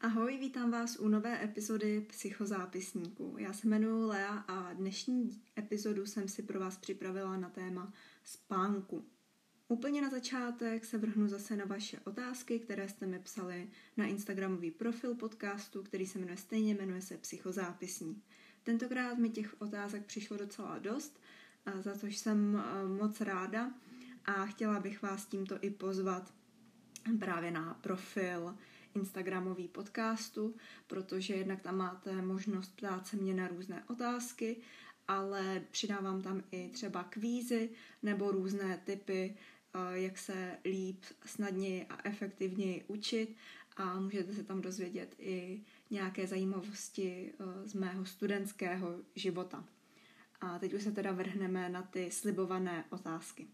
Ahoj, vítám vás u nové epizody Psychozápisníku. Já se jmenuji Lea a dnešní epizodu jsem si pro vás připravila na téma spánku. Úplně na začátek se vrhnu zase na vaše otázky, které jste mi psali na Instagramový profil podcastu, který se jmenuje stejně, jmenuje se Psychozápisník. Tentokrát mi těch otázek přišlo docela dost, za což jsem moc ráda a chtěla bych vás tímto i pozvat právě na profil Instagramový podcastu, protože jednak tam máte možnost ptát se mě na různé otázky, ale přidávám tam i třeba kvízy nebo různé typy, jak se líp, snadněji a efektivněji učit a můžete se tam dozvědět i nějaké zajímavosti z mého studentského života. A teď už se teda vrhneme na ty slibované otázky.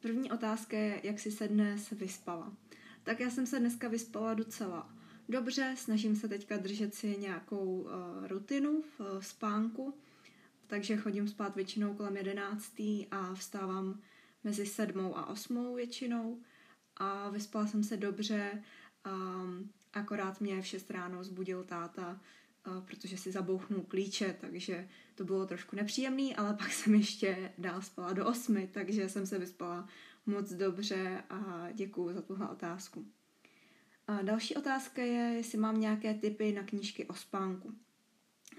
První otázka je, jak jsi se dnes vyspala. Tak já jsem se dneska vyspala docela dobře, snažím se teďka držet si nějakou uh, rutinu v uh, spánku, takže chodím spát většinou kolem jedenáctý a vstávám mezi sedmou a osmou většinou a vyspala jsem se dobře, um, akorát mě v 6 ráno zbudil táta, protože si zabouchnul klíče, takže to bylo trošku nepříjemný, ale pak jsem ještě dál spala do osmi, takže jsem se vyspala moc dobře a děkuji za tuhle otázku. A další otázka je, jestli mám nějaké tipy na knížky o spánku.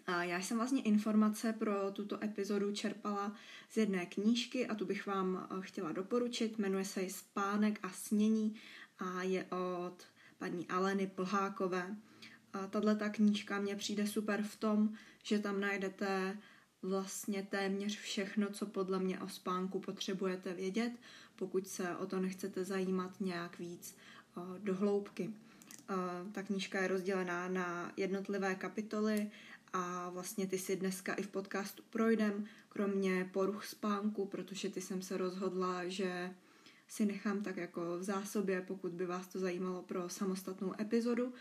A já jsem vlastně informace pro tuto epizodu čerpala z jedné knížky a tu bych vám eh, chtěla doporučit. Jmenuje se Spánek a snění a je od paní Aleny Plhákové. Tahle ta knížka mě přijde super v tom, že tam najdete vlastně téměř všechno, co podle mě o spánku potřebujete vědět, pokud se o to nechcete zajímat nějak víc eh, do hloubky. Eh, ta knížka je rozdělená na jednotlivé kapitoly a vlastně ty si dneska i v podcastu projdem, kromě poruch spánku, protože ty jsem se rozhodla, že si nechám tak jako v zásobě, pokud by vás to zajímalo pro samostatnou epizodu,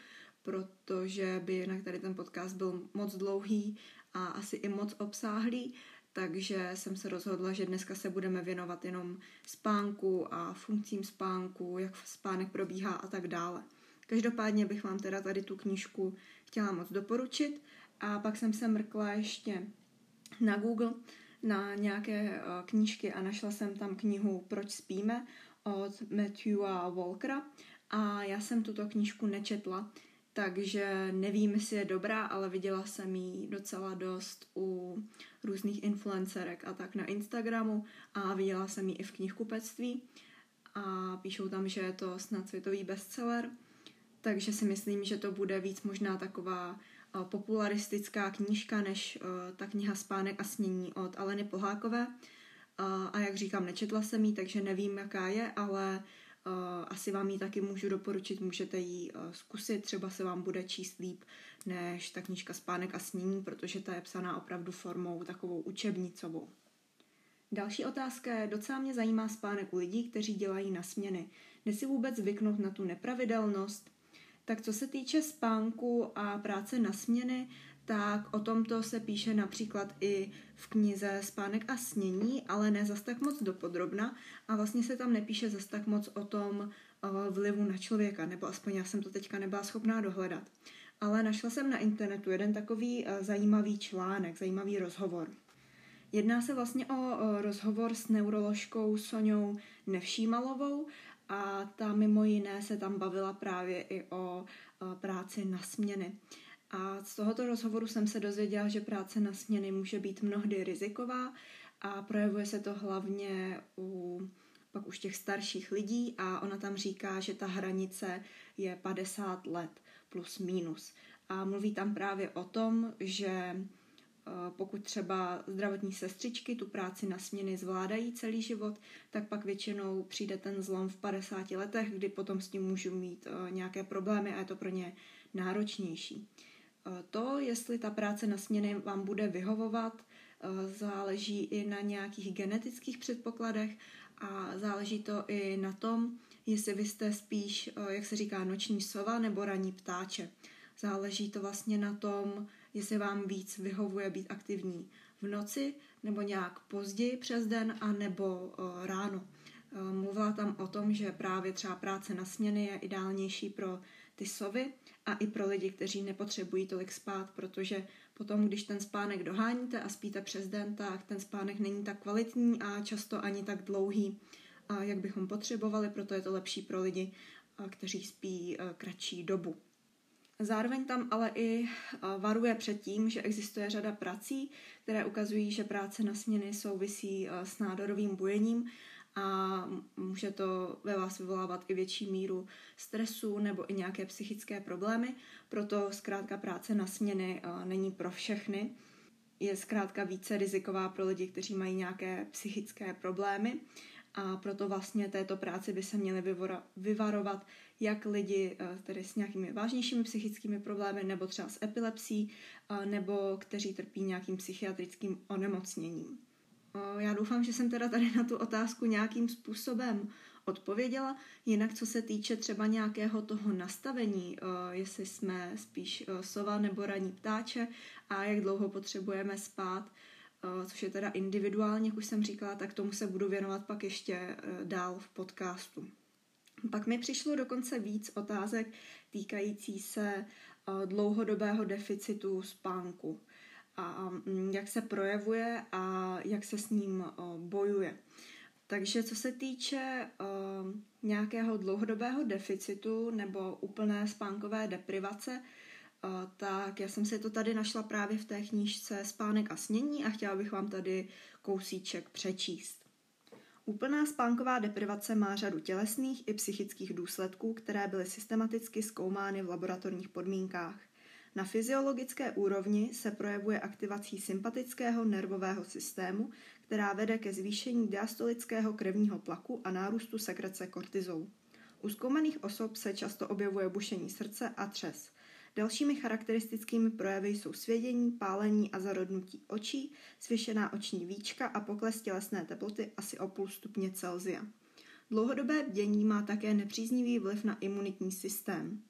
protože by jinak tady ten podcast byl moc dlouhý a asi i moc obsáhlý, takže jsem se rozhodla, že dneska se budeme věnovat jenom spánku a funkcím spánku, jak spánek probíhá a tak dále. Každopádně bych vám teda tady tu knížku chtěla moc doporučit a pak jsem se mrkla ještě na Google na nějaké eh, knížky a našla jsem tam knihu Proč spíme od Matthewa Walkera. A já jsem tuto knížku nečetla, takže nevím, jestli je dobrá, ale viděla jsem ji docela dost u různých influencerek a tak na Instagramu a viděla jsem ji i v knihkupectví. A píšou tam, že je to snad světový bestseller, takže si myslím, že to bude víc možná taková popularistická knížka než eh, ta kniha Spánek a snění od Aleny Pohákové. A jak říkám, nečetla jsem ji, takže nevím, jaká je, ale Eh, asi vám ji taky můžu doporučit, můžete ji eh, zkusit, třeba se vám bude číst líp než ta knížka Spánek a snění, protože ta je psaná opravdu formou takovou učebnicovou. Další otázka je, docela mě zajímá spánek u lidí, kteří dělají na směny. Jde si vůbec zvyknout na tu nepravidelnost? Tak co se týče spánku a práce na směny, tak o tomto se píše například i v knize Spánek a snění, ale ne zas tak moc dopodrobna a vlastně se tam nepíše zas tak moc o tom vlivu na člověka, nebo aspoň já jsem to teďka nebyla schopná dohledat. Ale našla jsem na internetu jeden takový zajímavý článek, zajímavý rozhovor. Jedná se vlastně o rozhovor s neuroložkou Soňou Nevšímalovou a ta mimo jiné se tam bavila právě i o práci na směny. A z tohoto rozhovoru jsem se dozvěděla, že práce na směny může být mnohdy riziková a projevuje se to hlavně u pak už těch starších lidí a ona tam říká, že ta hranice je 50 let plus minus. A mluví tam právě o tom, že e, pokud třeba zdravotní sestřičky tu práci na směny zvládají celý život, tak pak většinou přijde ten zlom v 50 letech, kdy potom s tím můžou mít e, nějaké problémy a je to pro ně náročnější. Eh, to, jestli ta práce na směny vám bude vyhovovat, eh, záleží i na nějakých genetických předpokladech a záleží to i na tom, jestli vy jste spíš, jak se říká, noční sova nebo ranní ptáče. Záleží to vlastně na tom, jestli vám víc vyhovuje být aktivní v noci nebo nějak později přes den a nebo ráno. Mluvila tam o tom, že právě třeba práce na směny je ideálnější pro ty sovy a i pro lidi, kteří nepotřebují tolik spát, protože potom, když ten spánek doháníte a spíte přes den, tak ten spánek není tak kvalitní a často ani tak dlouhý, jak bychom potřebovali, proto je to lepší pro lidi, kteří spí kratší dobu. Zároveň tam ale i varuje před tím, že existuje řada prací, které ukazují, že práce na směny souvisí s nádorovým bujením a může to ve vás vyvolávat i větší míru stresu nebo i nějaké psychické problémy. Proto zkrátka práce na směny není pro všechny. Je zkrátka více riziková pro lidi, kteří mají nějaké psychické problémy a proto vlastně této práci by se měly vyvarovat jak lidi tedy s nějakými vážnějšími psychickými problémy nebo třeba s epilepsí nebo kteří trpí nějakým psychiatrickým onemocněním. Já doufám, že jsem teda tady na tu otázku nějakým způsobem odpověděla. Jinak, co se týče třeba nějakého toho nastavení, jestli jsme spíš sova nebo raní ptáče a jak dlouho potřebujeme spát, což je teda individuálně, jak už jsem říkala, tak tomu se budu věnovat pak ještě dál v podcastu. Pak mi přišlo dokonce víc otázek týkající se dlouhodobého deficitu spánku a mm, jak se projevuje a jak se s ním bojuje. Takže co se týče uh, nějakého dlouhodobého deficitu nebo úplné spánkové deprivace, tak já jsem si to tady našla právě v té knížce Spánek a snění a chtěla bych vám tady kousíček přečíst. Úplná spánková deprivace má řadu tělesných i psychických důsledků, které byly systematicky zkoumány v laboratorních podmínkách. Na fyziologické úrovni se projevuje aktivací sympatického nervového systému, která vede ke zvýšení diastolického krevního tlaku a nárůstu sekrece kortizolu. U zkoumaných osob se často objevuje bušení srdce a třes. Dalšími charakteristickými projevy jsou svědění, pálení a zarodnutí očí, svěšená oční víčka a pokles tělesné teploty asi o půl stupně Celsia. Dlouhodobé bdění má také nepříznivý vliv na imunitní systém.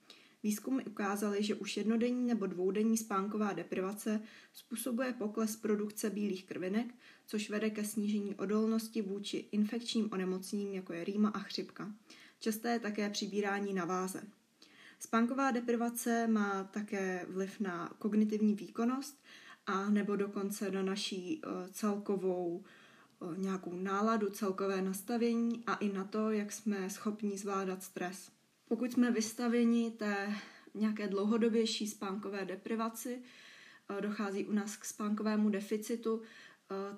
Výzkumy ukázaly, že už jednodenní nebo dvoudenní spánková deprivace způsobuje pokles produkce bílých krvinek, což vede ke snížení odolnosti vůči infekčním onemocněním, jako je rýma a chřipka. Časté je také přibírání na váze. Spánková deprivace má také vliv na kognitivní výkonnost a nebo dokonce na naší eh, celkovou eh, nějakou náladu, celkové nastavení a i na to, jak jsme schopni zvládat stres. Pokud jsme vystaveni té nějaké dlouhodobější spánkové deprivaci, eh, dochází u nás k spánkovému deficitu,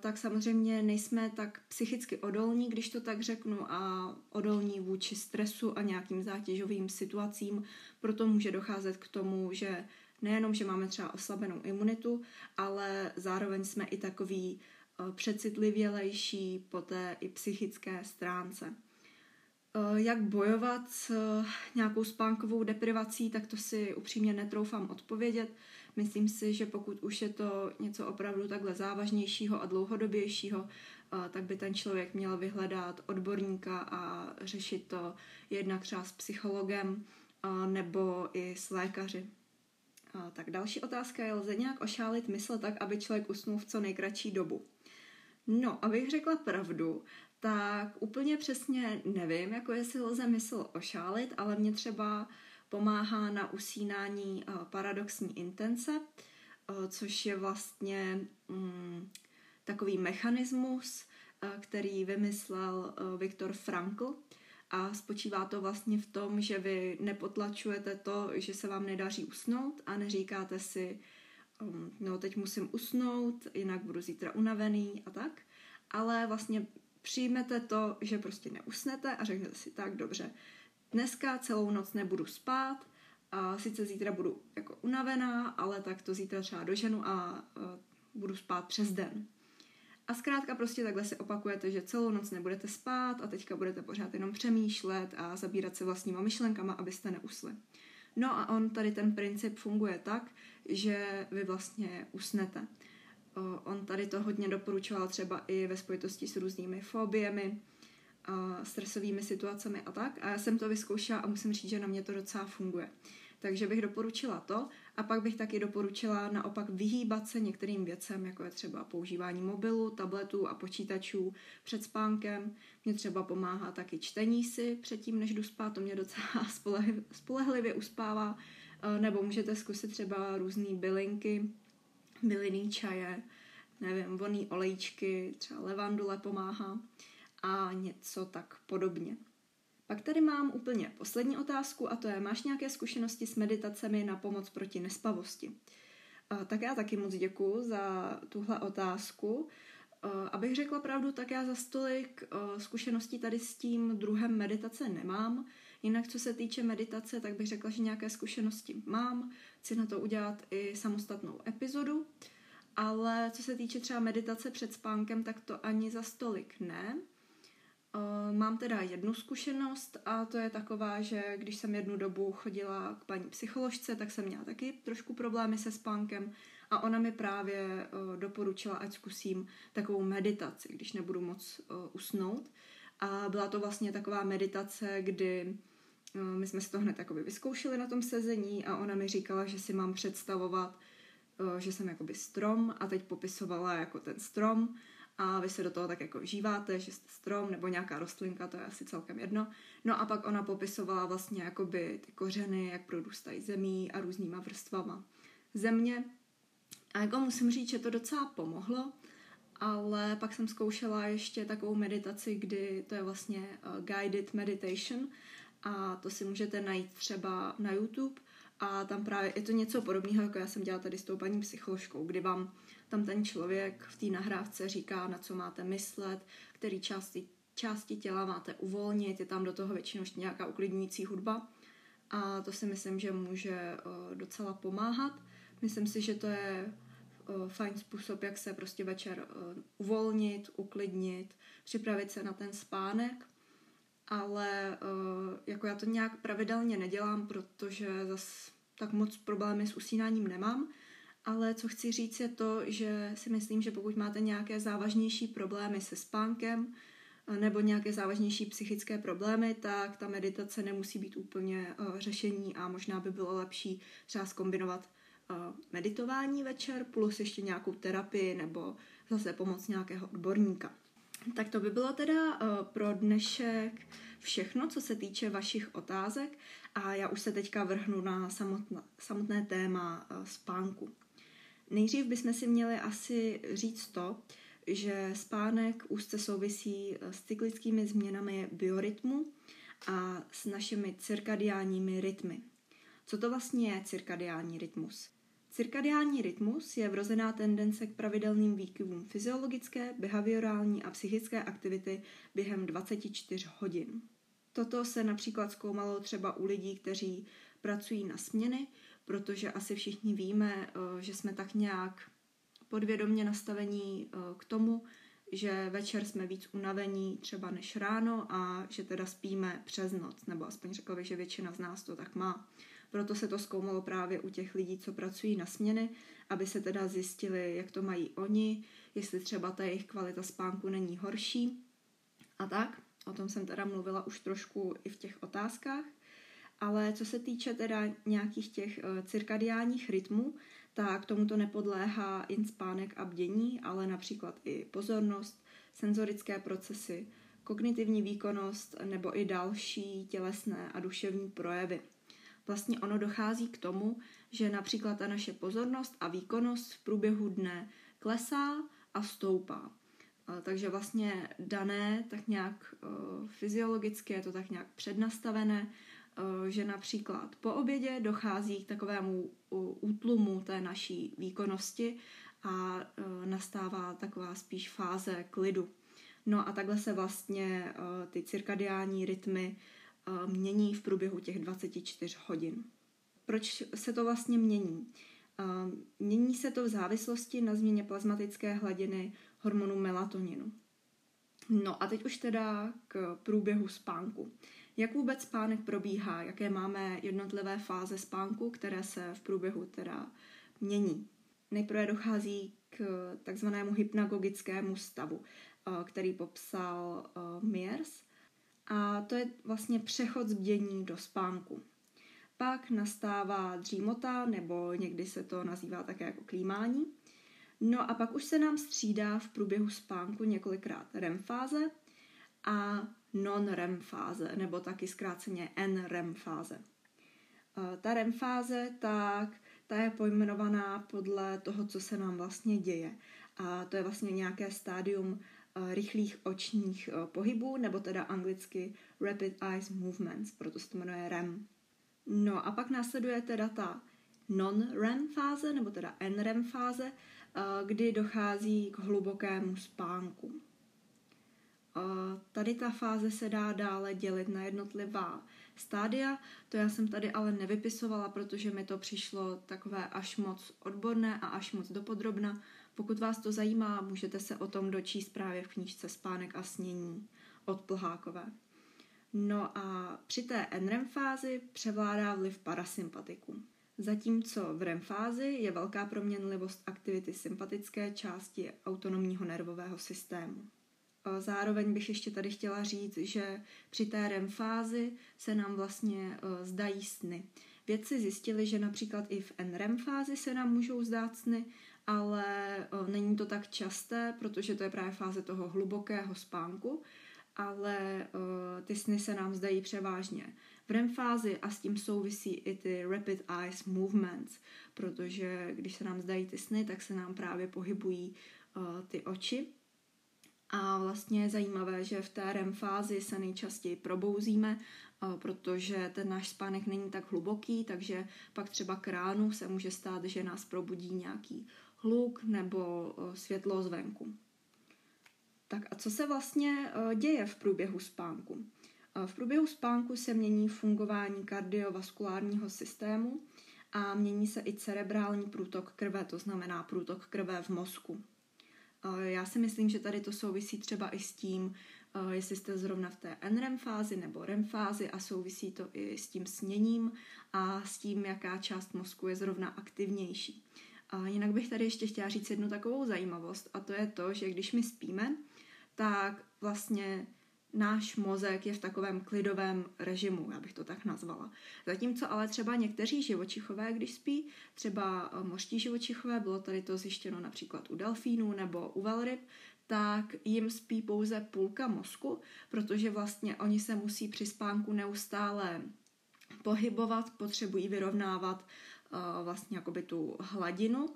tak samozřejmě nejsme tak psychicky odolní, když to tak řeknu, a odolní vůči stresu a nějakým zátěžovým situacím. Proto může docházet k tomu, že nejenom, že máme třeba oslabenou imunitu, ale zároveň jsme i takový eh, přecitlivělejší po té i psychické stránce. Eh, jak bojovat s eh, nějakou spánkovou deprivací, tak to si upřímně netroufám odpovědět. Myslím si, že pokud už je to něco opravdu takhle závažnějšího a dlouhodobějšího, tak by ten člověk měl vyhledat odborníka a řešit to jednak třeba s psychologem nebo i s lékaři. Tak další otázka je, lze nějak ošálit mysl tak, aby člověk usnul v co nejkratší dobu? No, abych řekla pravdu, tak úplně přesně nevím, jako jestli lze mysl ošálit, ale mě třeba pomáhá na usínání eh, paradoxní intence, eh, což je vlastně mm, takový mechanismus, eh, který vymyslel Viktor Frankl. A spočívá to vlastně v tom, že vy nepotlačujete to, že se vám nedaří usnout a neříkáte si, mm, no teď musím usnout, jinak budu zítra unavený a tak, ale vlastně přijmete to, že prostě neusnete a řeknete si tak, dobře, dneska celou noc nebudu spát, a sice zítra budu jako unavená, ale tak to zítra třeba doženu a, a budu spát přes den. A zkrátka prostě takhle si opakujete, že celou noc nebudete spát a teďka budete pořád jenom přemýšlet a zabírat se vlastníma myšlenkama, abyste neusli. No a on tady ten princip funguje tak, že vy vlastně usnete. On tady to hodně doporučoval třeba i ve spojitosti s různými fobiemi, stresovými situacemi a tak. A já jsem to vyzkoušela a musím říct, že na mě to docela funguje. Takže bych doporučila to a pak bych taky doporučila naopak vyhýbat se některým věcem, jako je třeba používání mobilu, tabletů a počítačů před spánkem. Mě třeba pomáhá taky čtení si předtím, než jdu spát, to mě docela spolehlivě uspává. Eh, nebo můžete zkusit třeba různé bylinky, bylinný čaje, nevím, voný olejčky, třeba levandule pomáhá a něco tak podobně. Pak tady mám úplně poslední otázku a to je, máš nějaké zkušenosti s meditacemi na pomoc proti nespavosti? Tak já taky moc děkuji za tuhle otázku. Abych řekla pravdu, tak já za stolik zkušeností tady s tím druhem meditace nemám. Jinak, co se týče meditace, tak bych řekla, že nějaké zkušenosti mám. Chci na to udělat i samostatnou epizodu. Ale co se týče třeba meditace před spánkem, tak to ani za stolik ne. Uh, mám teda jednu zkušenost a to je taková, že když jsem jednu dobu chodila k paní psycholožce, tak jsem měla taky trošku problémy se spánkem a ona mi právě uh, doporučila, ať zkusím takovou meditaci, když nebudu moc uh, usnout. A byla to vlastně taková meditace, kdy my jsme si to hned jakoby vyzkoušeli na tom sezení a ona mi říkala, že si mám představovat, že jsem jakoby strom a teď popisovala jako ten strom a vy se do toho tak jako vžíváte, že jste strom nebo nějaká rostlinka, to je asi celkem jedno. No a pak ona popisovala vlastně jakoby ty kořeny, jak produstají zemí a různýma vrstvama země. A jako musím říct, že to docela pomohlo, ale pak jsem zkoušela ještě takovou meditaci, kdy to je vlastně uh, guided meditation a to si můžete najít třeba na YouTube a tam právě je to něco podobného, jako já jsem dělala tady s tou paní psycholožkou, kdy vám tam ten člověk v té nahrávce říká, na co máte myslet, který části, části těla máte uvolnit, je tam do toho většinou ještě nějaká uklidňující hudba. A to si myslím, že může uh, docela pomáhat. Myslím si, že to je uh, fajn způsob, jak se prostě večer uh, uvolnit, uklidnit, připravit se na ten spánek, ale jako já to nějak pravidelně nedělám, protože zas tak moc problémy s usínáním nemám, ale co chci říct je to, že si myslím, že pokud máte nějaké závažnější problémy se spánkem eh, nebo nějaké závažnější psychické problémy, tak ta meditace nemusí být úplně uh, řešení a možná by bylo lepší třeba skombinovat uh, meditování večer plus ještě nějakou terapii nebo zase pomoc nějakého odborníka. Tak to by bylo teda pro dnešek všechno, co se týče vašich otázek a já už se teďka vrhnu na samotné, samotné téma spánku. Nejdřív bychom si měli asi říct to, že spánek úzce souvisí eh, s cyklickými změnami biorytmu a s našimi cirkadiánními rytmy. Co to vlastně je cirkadiální rytmus? Cirkadiální rytmus je vrozená tendence k pravidelným výkyvům fyziologické, behaviorální a psychické aktivity během 24 hodin. Toto se například zkoumalo třeba u lidí, kteří pracují na směny, protože asi všichni víme, eh, že jsme tak nějak podvědomně nastavení eh, k tomu, že večer jsme víc unavení třeba než ráno a že teda spíme přes noc, nebo aspoň řekl bych, že většina z nás to tak má. Proto se to zkoumalo právě u těch lidí, co pracují na směny, aby se teda zjistili, jak to mají oni, jestli třeba ta jejich kvalita spánku není horší a tak. O tom jsem teda mluvila už trošku i v těch otázkách. Ale co se týče teda nějakých těch uh, cirkadiálních rytmů, tak tomuto nepodléhá jen spánek a bdění, ale například i pozornost, senzorické procesy, kognitivní výkonnost nebo i další tělesné a duševní projevy. Vlastně ono dochází k tomu, že například ta naše pozornost a výkonnost v průběhu dne klesá a stoupá. Takže vlastně dané tak nějak uh, fyziologicky je to tak nějak přednastavené, Eh, že například po obědě dochází k takovému útlumu té naší výkonnosti a eh, nastává taková spíš fáze klidu. No a takhle se vlastně eh, ty cirkadiální rytmy mění v průběhu těch 24 hodin. Proč se to vlastně mění? Mění se to v závislosti na změně plazmatické hladiny hormonu melatoninu. No a teď už teda k průběhu spánku. Jak vůbec spánek probíhá, jaké máme jednotlivé fáze spánku, které se v průběhu teda mění. Nejprve dochází k takzvanému hypnagogickému stavu, eh, který popsal eh, Mears a to je vlastně přechod z bdění do spánku. Pak nastává dřímota, nebo někdy se to nazývá také jako klímání. No a pak už se nám střídá v průběhu spánku několikrát REM fáze a non-REM fáze, nebo taky zkráceně NREM fáze. Eh, ta REM fáze, tak ta je pojmenovaná podle toho, co se nám vlastně děje. A to je vlastně nějaké stádium eh, rychlých očních eh, pohybů, nebo teda anglicky Rapid Eyes Movements, proto se to jmenuje REM. No a pak následuje teda ta non-REM fáze, nebo teda NREM fáze, kdy dochází k hlubokému spánku. Tady ta fáze se dá dále dělit na jednotlivá stádia. To já jsem tady ale nevypisovala, protože mi to přišlo takové až moc odborné a až moc dopodrobna. Pokud vás to zajímá, můžete se o tom dočíst právě v knížce Spánek a snění od Plhákové. No a při té NREM fázi převládá vliv parasympatiku. Zatímco v REM fázi je velká proměnlivost aktivity sympatické části autonomního nervového systému. Zároveň bych ještě tady chtěla říct, že při té REM fázi se nám vlastně e, zdají sny. Vědci zjistili, že například i v NREM fázi se nám můžou zdát sny, ale e, není to tak časté, protože to je právě fáze toho hlubokého spánku, ale e, ty sny se nám zdají převážně v REM fázi a s tím souvisí i ty rapid eyes movements, protože když se nám zdají ty sny, tak se nám právě pohybují ty oči a vlastně je zajímavé, že v té REM fázi se nejčastěji probouzíme, protože ten náš spánek není tak hluboký, takže pak třeba k ránu se může stát, že nás probudí nějaký hluk nebo světlo zvenku. Tak a co se vlastně děje v průběhu spánku? V průběhu spánku se mění fungování kardiovaskulárního systému a mění se i cerebrální průtok krve, to znamená průtok krve v mozku. Já si myslím, že tady to souvisí třeba i s tím, jestli jste zrovna v té NREM fázi nebo REM fázi a souvisí to i s tím sněním a s tím, jaká část mozku je zrovna aktivnější. A jinak bych tady ještě chtěla říct jednu takovou zajímavost a to je to, že když my spíme, tak vlastně náš mozek je v takovém klidovém režimu, já bych to tak nazvala. Zatímco ale třeba někteří živočichové, když spí, třeba eh, mořští živočichové, bylo tady to zjištěno například u delfínů nebo u velryb, tak jim spí pouze půlka mozku, protože vlastně oni se musí při spánku neustále pohybovat, potřebují vyrovnávat uh, vlastně jakoby tu hladinu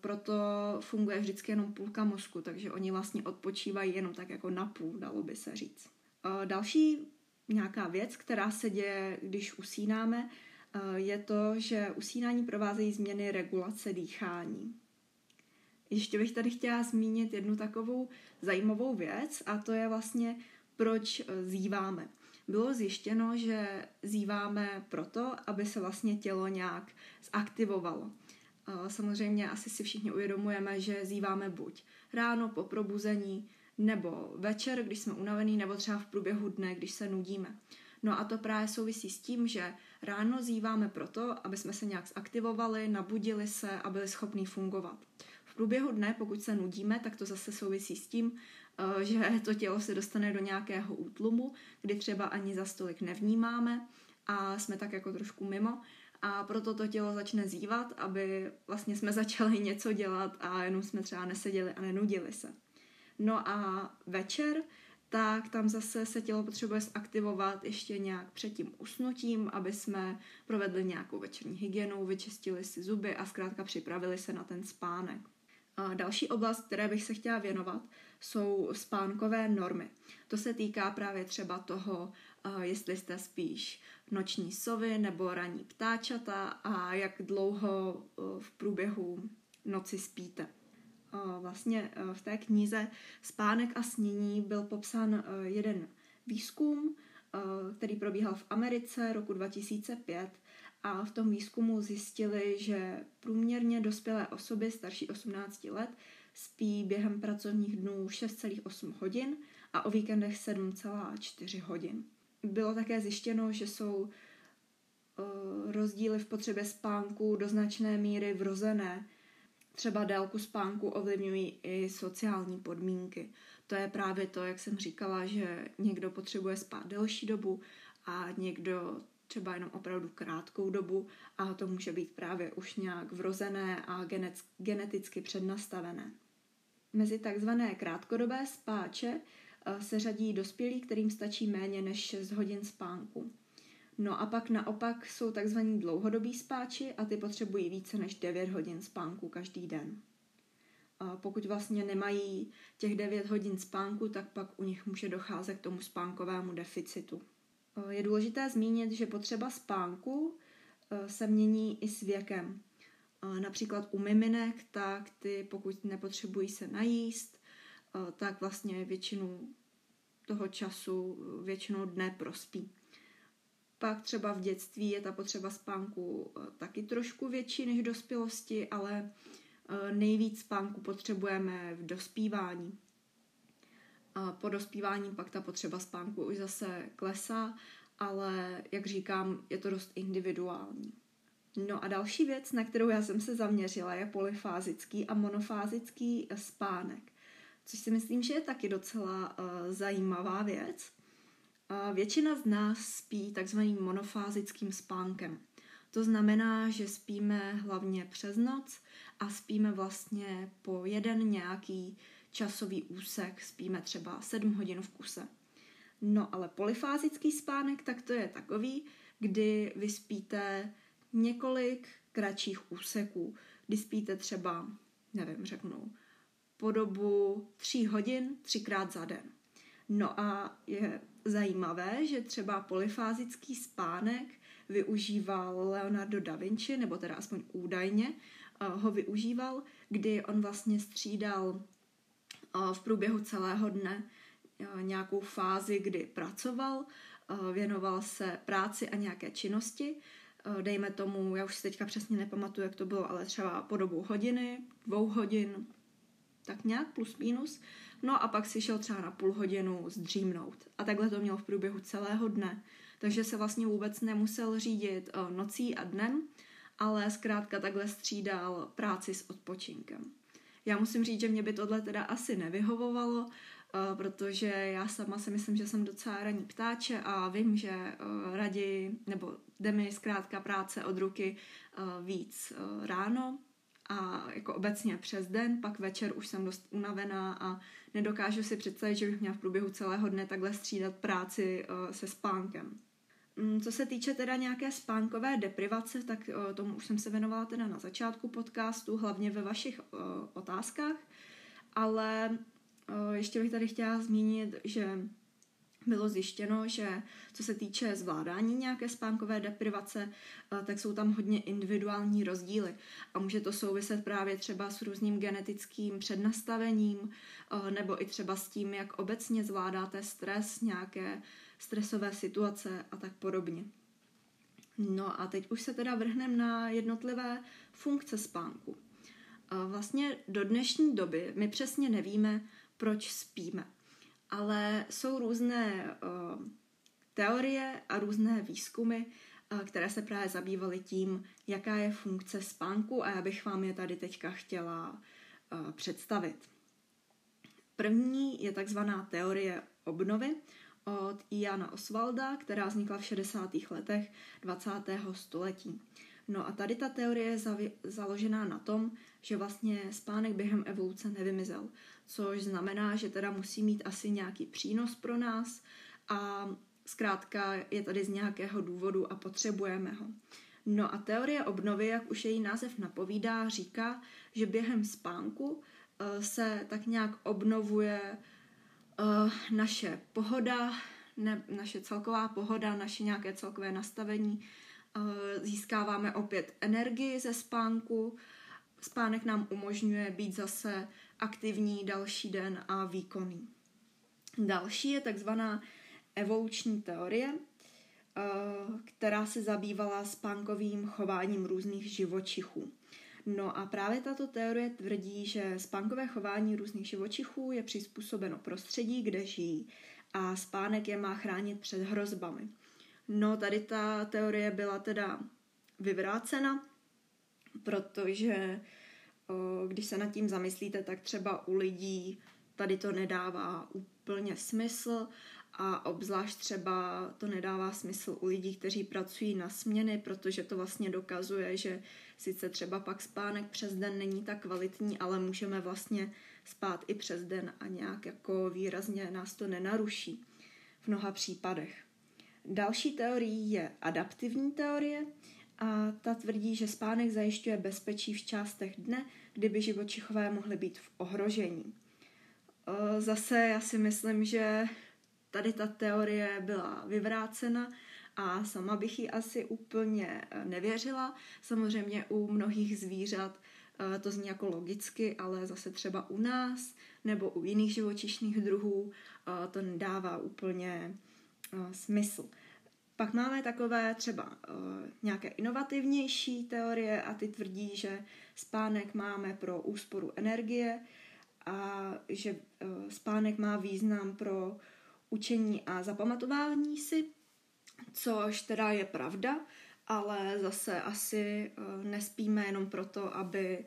proto funguje vždycky jenom půlka mozku, takže oni vlastně odpočívají jenom tak jako na půl, dalo by se říct. Další nějaká věc, která se děje, když usínáme, je to, že usínání provázejí změny regulace dýchání. Ještě bych tady chtěla zmínit jednu takovou zajímavou věc a to je vlastně, proč e, zíváme. Bylo zjištěno, že zíváme proto, aby se vlastně tělo nějak zaktivovalo. Samozřejmě asi si všichni uvědomujeme, že zýváme buď ráno po probuzení, nebo večer, když jsme unavení, nebo třeba v průběhu dne, když se nudíme. No a to právě souvisí s tím, že ráno zýváme proto, aby jsme se nějak zaktivovali, nabudili se a byli schopní fungovat. V průběhu dne, pokud se nudíme, tak to zase souvisí s tím, eh, že to tělo se dostane do nějakého útlumu, kdy třeba ani za stolik nevnímáme a jsme tak jako trošku mimo a proto to tělo začne zývat, aby vlastně jsme začali něco dělat a jenom jsme třeba neseděli a nenudili se. No a večer, tak tam zase se tělo potřebuje zaktivovat ještě nějak před tím usnutím, aby jsme provedli nějakou večerní hygienu, vyčistili si zuby a zkrátka připravili se na ten spánek. A další oblast, které bych se chtěla věnovat, jsou spánkové normy. To se týká právě třeba toho, jestli jste spíš noční sovy nebo ranní ptáčata a jak dlouho v průběhu noci spíte. Vlastně v té knize Spánek a snění byl popsán jeden výzkum, který probíhal v Americe roku 2005 a v tom výzkumu zjistili, že průměrně dospělé osoby starší 18 let spí během pracovních dnů 6,8 hodin a o víkendech 7,4 hodin. Bylo také zjištěno, že jsou uh, rozdíly v potřebě spánku do značné míry vrozené. Třeba délku spánku ovlivňují i sociální podmínky. to je právě to, jak jsem říkala, že někdo potřebuje spát delší dobu a někdo třeba jenom opravdu krátkou dobu a to může být právě už nějak vrozené a geneticky přednastavené. Mezi takzvané krátkodobé spáče eh, se řadí dospělí, kterým stačí méně než 6 hodin spánku. No a pak naopak jsou takzvaní dlouhodobí spáči a ty potřebují více než 9 hodin spánku každý den. A pokud vlastně nemají těch 9 hodin spánku, tak pak u nich může docházet k tomu spánkovému deficitu. Je důležité zmínit, že potřeba spánku se mění i s věkem. Například u miminek, tak ty pokud nepotřebují se najíst, tak vlastně většinu toho času, většinu dne prospí. Pak třeba v dětství je ta potřeba spánku eh, taky trošku větší než v dospělosti, ale eh, nejvíc spánku potřebujeme v dospívání. A po dospívání pak ta potřeba spánku už zase klesá, ale jak říkám, je to dost individuální. No a další věc, na kterou já jsem se zaměřila, je polyfázický a monofázický spánek, což si myslím, že je taky docela uh, zajímavá věc. Většina z nás spí takzvaným monofázickým spánkem. To znamená, že spíme hlavně přes noc a spíme vlastně po jeden nějaký časový úsek, spíme třeba 7 hodin v kuse. No ale polyfázický spánek, tak to je takový, kdy vy spíte několik kratších úseků, kdy spíte třeba, nevím, řeknu, po dobu 3 hodin, třikrát za den. No a je zajímavé, že třeba polyfázický spánek využíval Leonardo da Vinci, nebo teda aspoň údajně eh, ho využíval, kdy on vlastně střídal eh, v průběhu celého dne eh, nějakou fázi, kdy pracoval, věnoval se práci a nějaké činnosti, dejme tomu, já už si teďka přesně nepamatuju, jak to bylo, ale třeba po dobu hodiny, dvou hodin, tak nějak plus minus. No a pak si šel třeba na půl hodinu zdřímnout. A takhle to měl v průběhu celého dne. Takže se vlastně vůbec nemusel řídit eh, nocí a dnem, ale zkrátka takhle střídal práci s odpočinkem. Já musím říct, že mě by tohle teda asi nevyhovovalo, eh, protože já sama si myslím, že jsem docela raní ptáče a vím, že eh, raději, nebo jde mi zkrátka práce od ruky víc ráno, a jako obecně přes den, pak večer už jsem dost unavená a nedokážu si představit, že bych měla v průběhu celého dne takhle střídat práci uh, se spánkem. Um, co se týče teda nějaké spánkové deprivace, tak uh, tomu už jsem se věnovala teda na začátku podcastu, hlavně ve vašich uh, otázkách, ale ještě bych tady chtěla zmínit, že bylo zjištěno, že co se týče zvládání nějaké spánkové deprivace, eh, tak jsou tam hodně individuální rozdíly. A může to souviset právě třeba s různým genetickým přednastavením, eh, nebo i třeba s tím, jak obecně zvládáte stres, nějaké stresové situace a tak podobně. No a teď už se teda vrhneme na jednotlivé funkce spánku. Eh, vlastně do dnešní doby my přesně nevíme, proč spíme ale jsou různé uh, teorie a různé výzkumy, uh, které se právě zabývaly tím, jaká je funkce spánku a já bych vám je tady teďka chtěla uh, představit. První je takzvaná teorie obnovy od Iana Osvalda, která vznikla v 60. letech 20. století. No a tady ta teorie je založená na tom, že vlastně spánek během evoluce nevymizel, což znamená, že teda musí mít asi nějaký přínos pro nás a zkrátka je tady z nějakého důvodu a potřebujeme ho. No a teorie obnovy, jak už její název napovídá, říká, že během spánku uh, se tak nějak obnovuje uh, naše pohoda, ne, naše celková pohoda, naše nějaké celkové nastavení, Eh, získáváme opět energii ze spánku. Spánek nám umožňuje být zase aktivní další den a výkonný. Další je takzvaná evoluční teorie, eh, která se zabývala spánkovým chováním různých živočichů. No a právě tato teorie tvrdí, že spánkové chování různých živočichů je přizpůsobeno prostředí, kde žijí a spánek je má chránit před hrozbami. No, tady ta teorie byla teda vyvrácena, protože když se nad tím zamyslíte, tak třeba u lidí tady to nedává úplně smysl a obzvlášť třeba to nedává smysl u lidí, kteří pracují na směny, protože to vlastně dokazuje, že sice třeba pak spánek přes den není tak kvalitní, ale můžeme vlastně spát i přes den a nějak jako výrazně nás to nenaruší v mnoha případech. Další teorií je adaptivní teorie a ta tvrdí, že spánek zajišťuje bezpečí v částech dne, kdyby živočichové mohly být v ohrožení. E, zase já si myslím, že tady ta teorie byla vyvrácena a sama bych ji asi úplně e, nevěřila. Samozřejmě u mnohých zvířat e, to zní jako logicky, ale zase třeba u nás nebo u jiných živočišných druhů to nedává úplně smysl. Pak máme takové třeba uh, nějaké inovativnější teorie a ty tvrdí, že spánek máme pro úsporu energie a že uh, spánek má význam pro učení a zapamatování si, což teda je pravda, ale zase asi uh, nespíme jenom proto, aby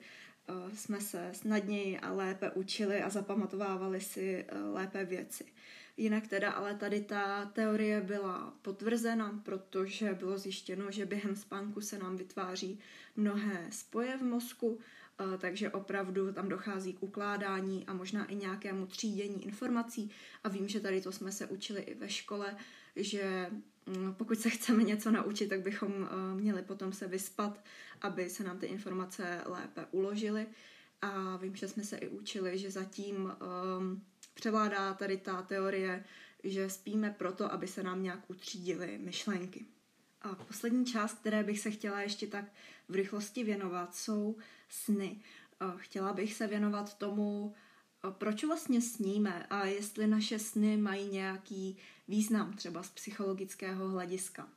jsme se snadněji a lépe učili a zapamatovávali si lépe věci. Jinak teda ale tady ta teorie byla potvrzena, protože bylo zjištěno, že během spánku se nám vytváří mnohé spoje v mozku, eh, takže opravdu tam dochází k ukládání a možná i nějakému třídění informací. A vím, že tady to jsme se učili i ve škole, že mm, pokud se chceme něco naučit, tak bychom eh, měli potom se vyspat, aby se nám ty informace lépe uložily. A vím, že jsme se i učili, že zatím um, převládá tady ta teorie, že spíme proto, aby se nám nějak utřídily myšlenky. A poslední část, které bych se chtěla ještě tak v rychlosti věnovat, jsou sny. Chtěla bych se věnovat tomu, proč vlastně sníme a jestli naše sny mají nějaký význam třeba z psychologického hlediska.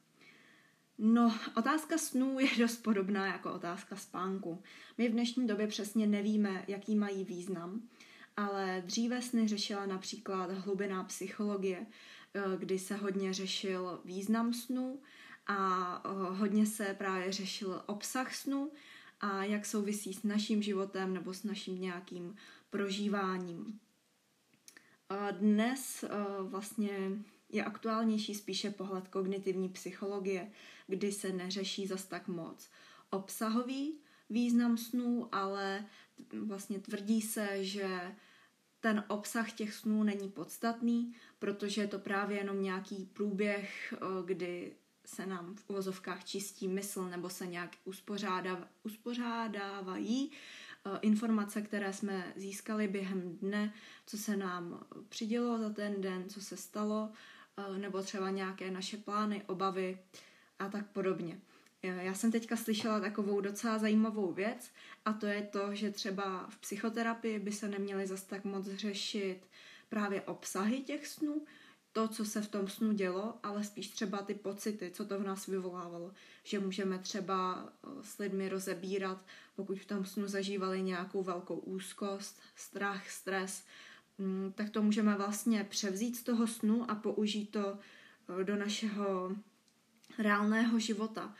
No, otázka snů je dost podobná jako otázka spánku. My v dnešní době přesně nevíme, jaký mají význam ale dříve sny řešila například hlubiná psychologie, eh, kdy se hodně řešil význam snu a eh, hodně se právě řešil obsah snu a jak souvisí s naším životem nebo s naším nějakým prožíváním. Dnes eh, vlastně je aktuálnější spíše pohled kognitivní psychologie, kdy se neřeší zas tak moc obsahový význam snů, ale vlastně tvrdí se, že ten obsah těch snů není podstatný, protože je to právě jenom nějaký průběh, eh, kdy se nám v uvozovkách čistí mysl nebo se nějak uspořádav, uspořádávají eh, informace, které jsme získali během dne, co se nám přidělo za ten den, co se stalo, eh, nebo třeba nějaké naše plány, obavy a tak podobně. Já jsem teďka slyšela takovou docela zajímavou věc a to je to, že třeba v psychoterapii by se neměly zas tak moc řešit právě obsahy těch snů, to, co se v tom snu dělo, ale spíš třeba ty pocity, co to v nás vyvolávalo. Že můžeme třeba eh, s lidmi rozebírat, pokud v tom snu zažívali nějakou velkou úzkost, strach, stres, mm, tak to můžeme vlastně převzít z toho snu a použít to eh, do našeho reálného života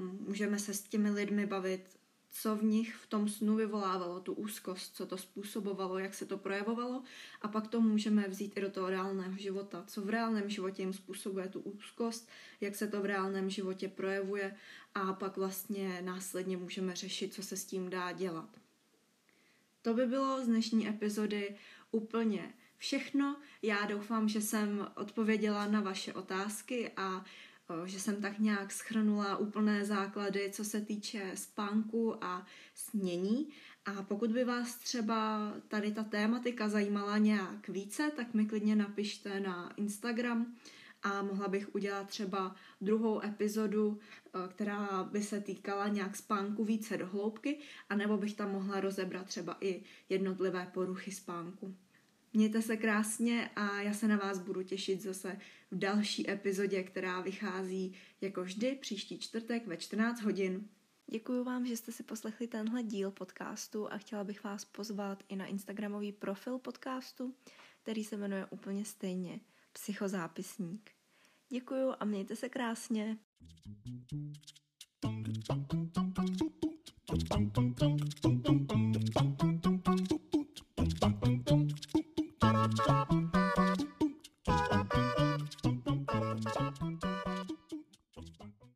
můžeme se s těmi lidmi bavit, co v nich v tom snu vyvolávalo tu úzkost, co to způsobovalo, jak se to projevovalo a pak to můžeme vzít i do toho reálného života, co v reálném životě jim způsobuje tu úzkost, jak se to v reálném životě projevuje a pak vlastně následně můžeme řešit, co se s tím dá dělat. To by bylo z dnešní epizody úplně všechno. Já doufám, že jsem odpověděla na vaše otázky a že jsem tak nějak schrnula úplné základy, co se týče spánku a snění. A pokud by vás třeba tady ta tématika zajímala nějak více, tak mi klidně napište na Instagram a mohla bych udělat třeba druhou epizodu, která by se týkala nějak spánku více do hloubky, anebo bych tam mohla rozebrat třeba i jednotlivé poruchy spánku. Mějte se krásně a já se na vás budu těšit zase v další epizodě, která vychází jako vždy příští čtvrtek ve 14 hodin. Děkuji vám, že jste si poslechli tenhle díl podcastu a chtěla bych vás pozvat i na Instagramový profil podcastu, který se jmenuje úplně stejně Psychozápisník. Děkuji a mějte se krásně. Thank you.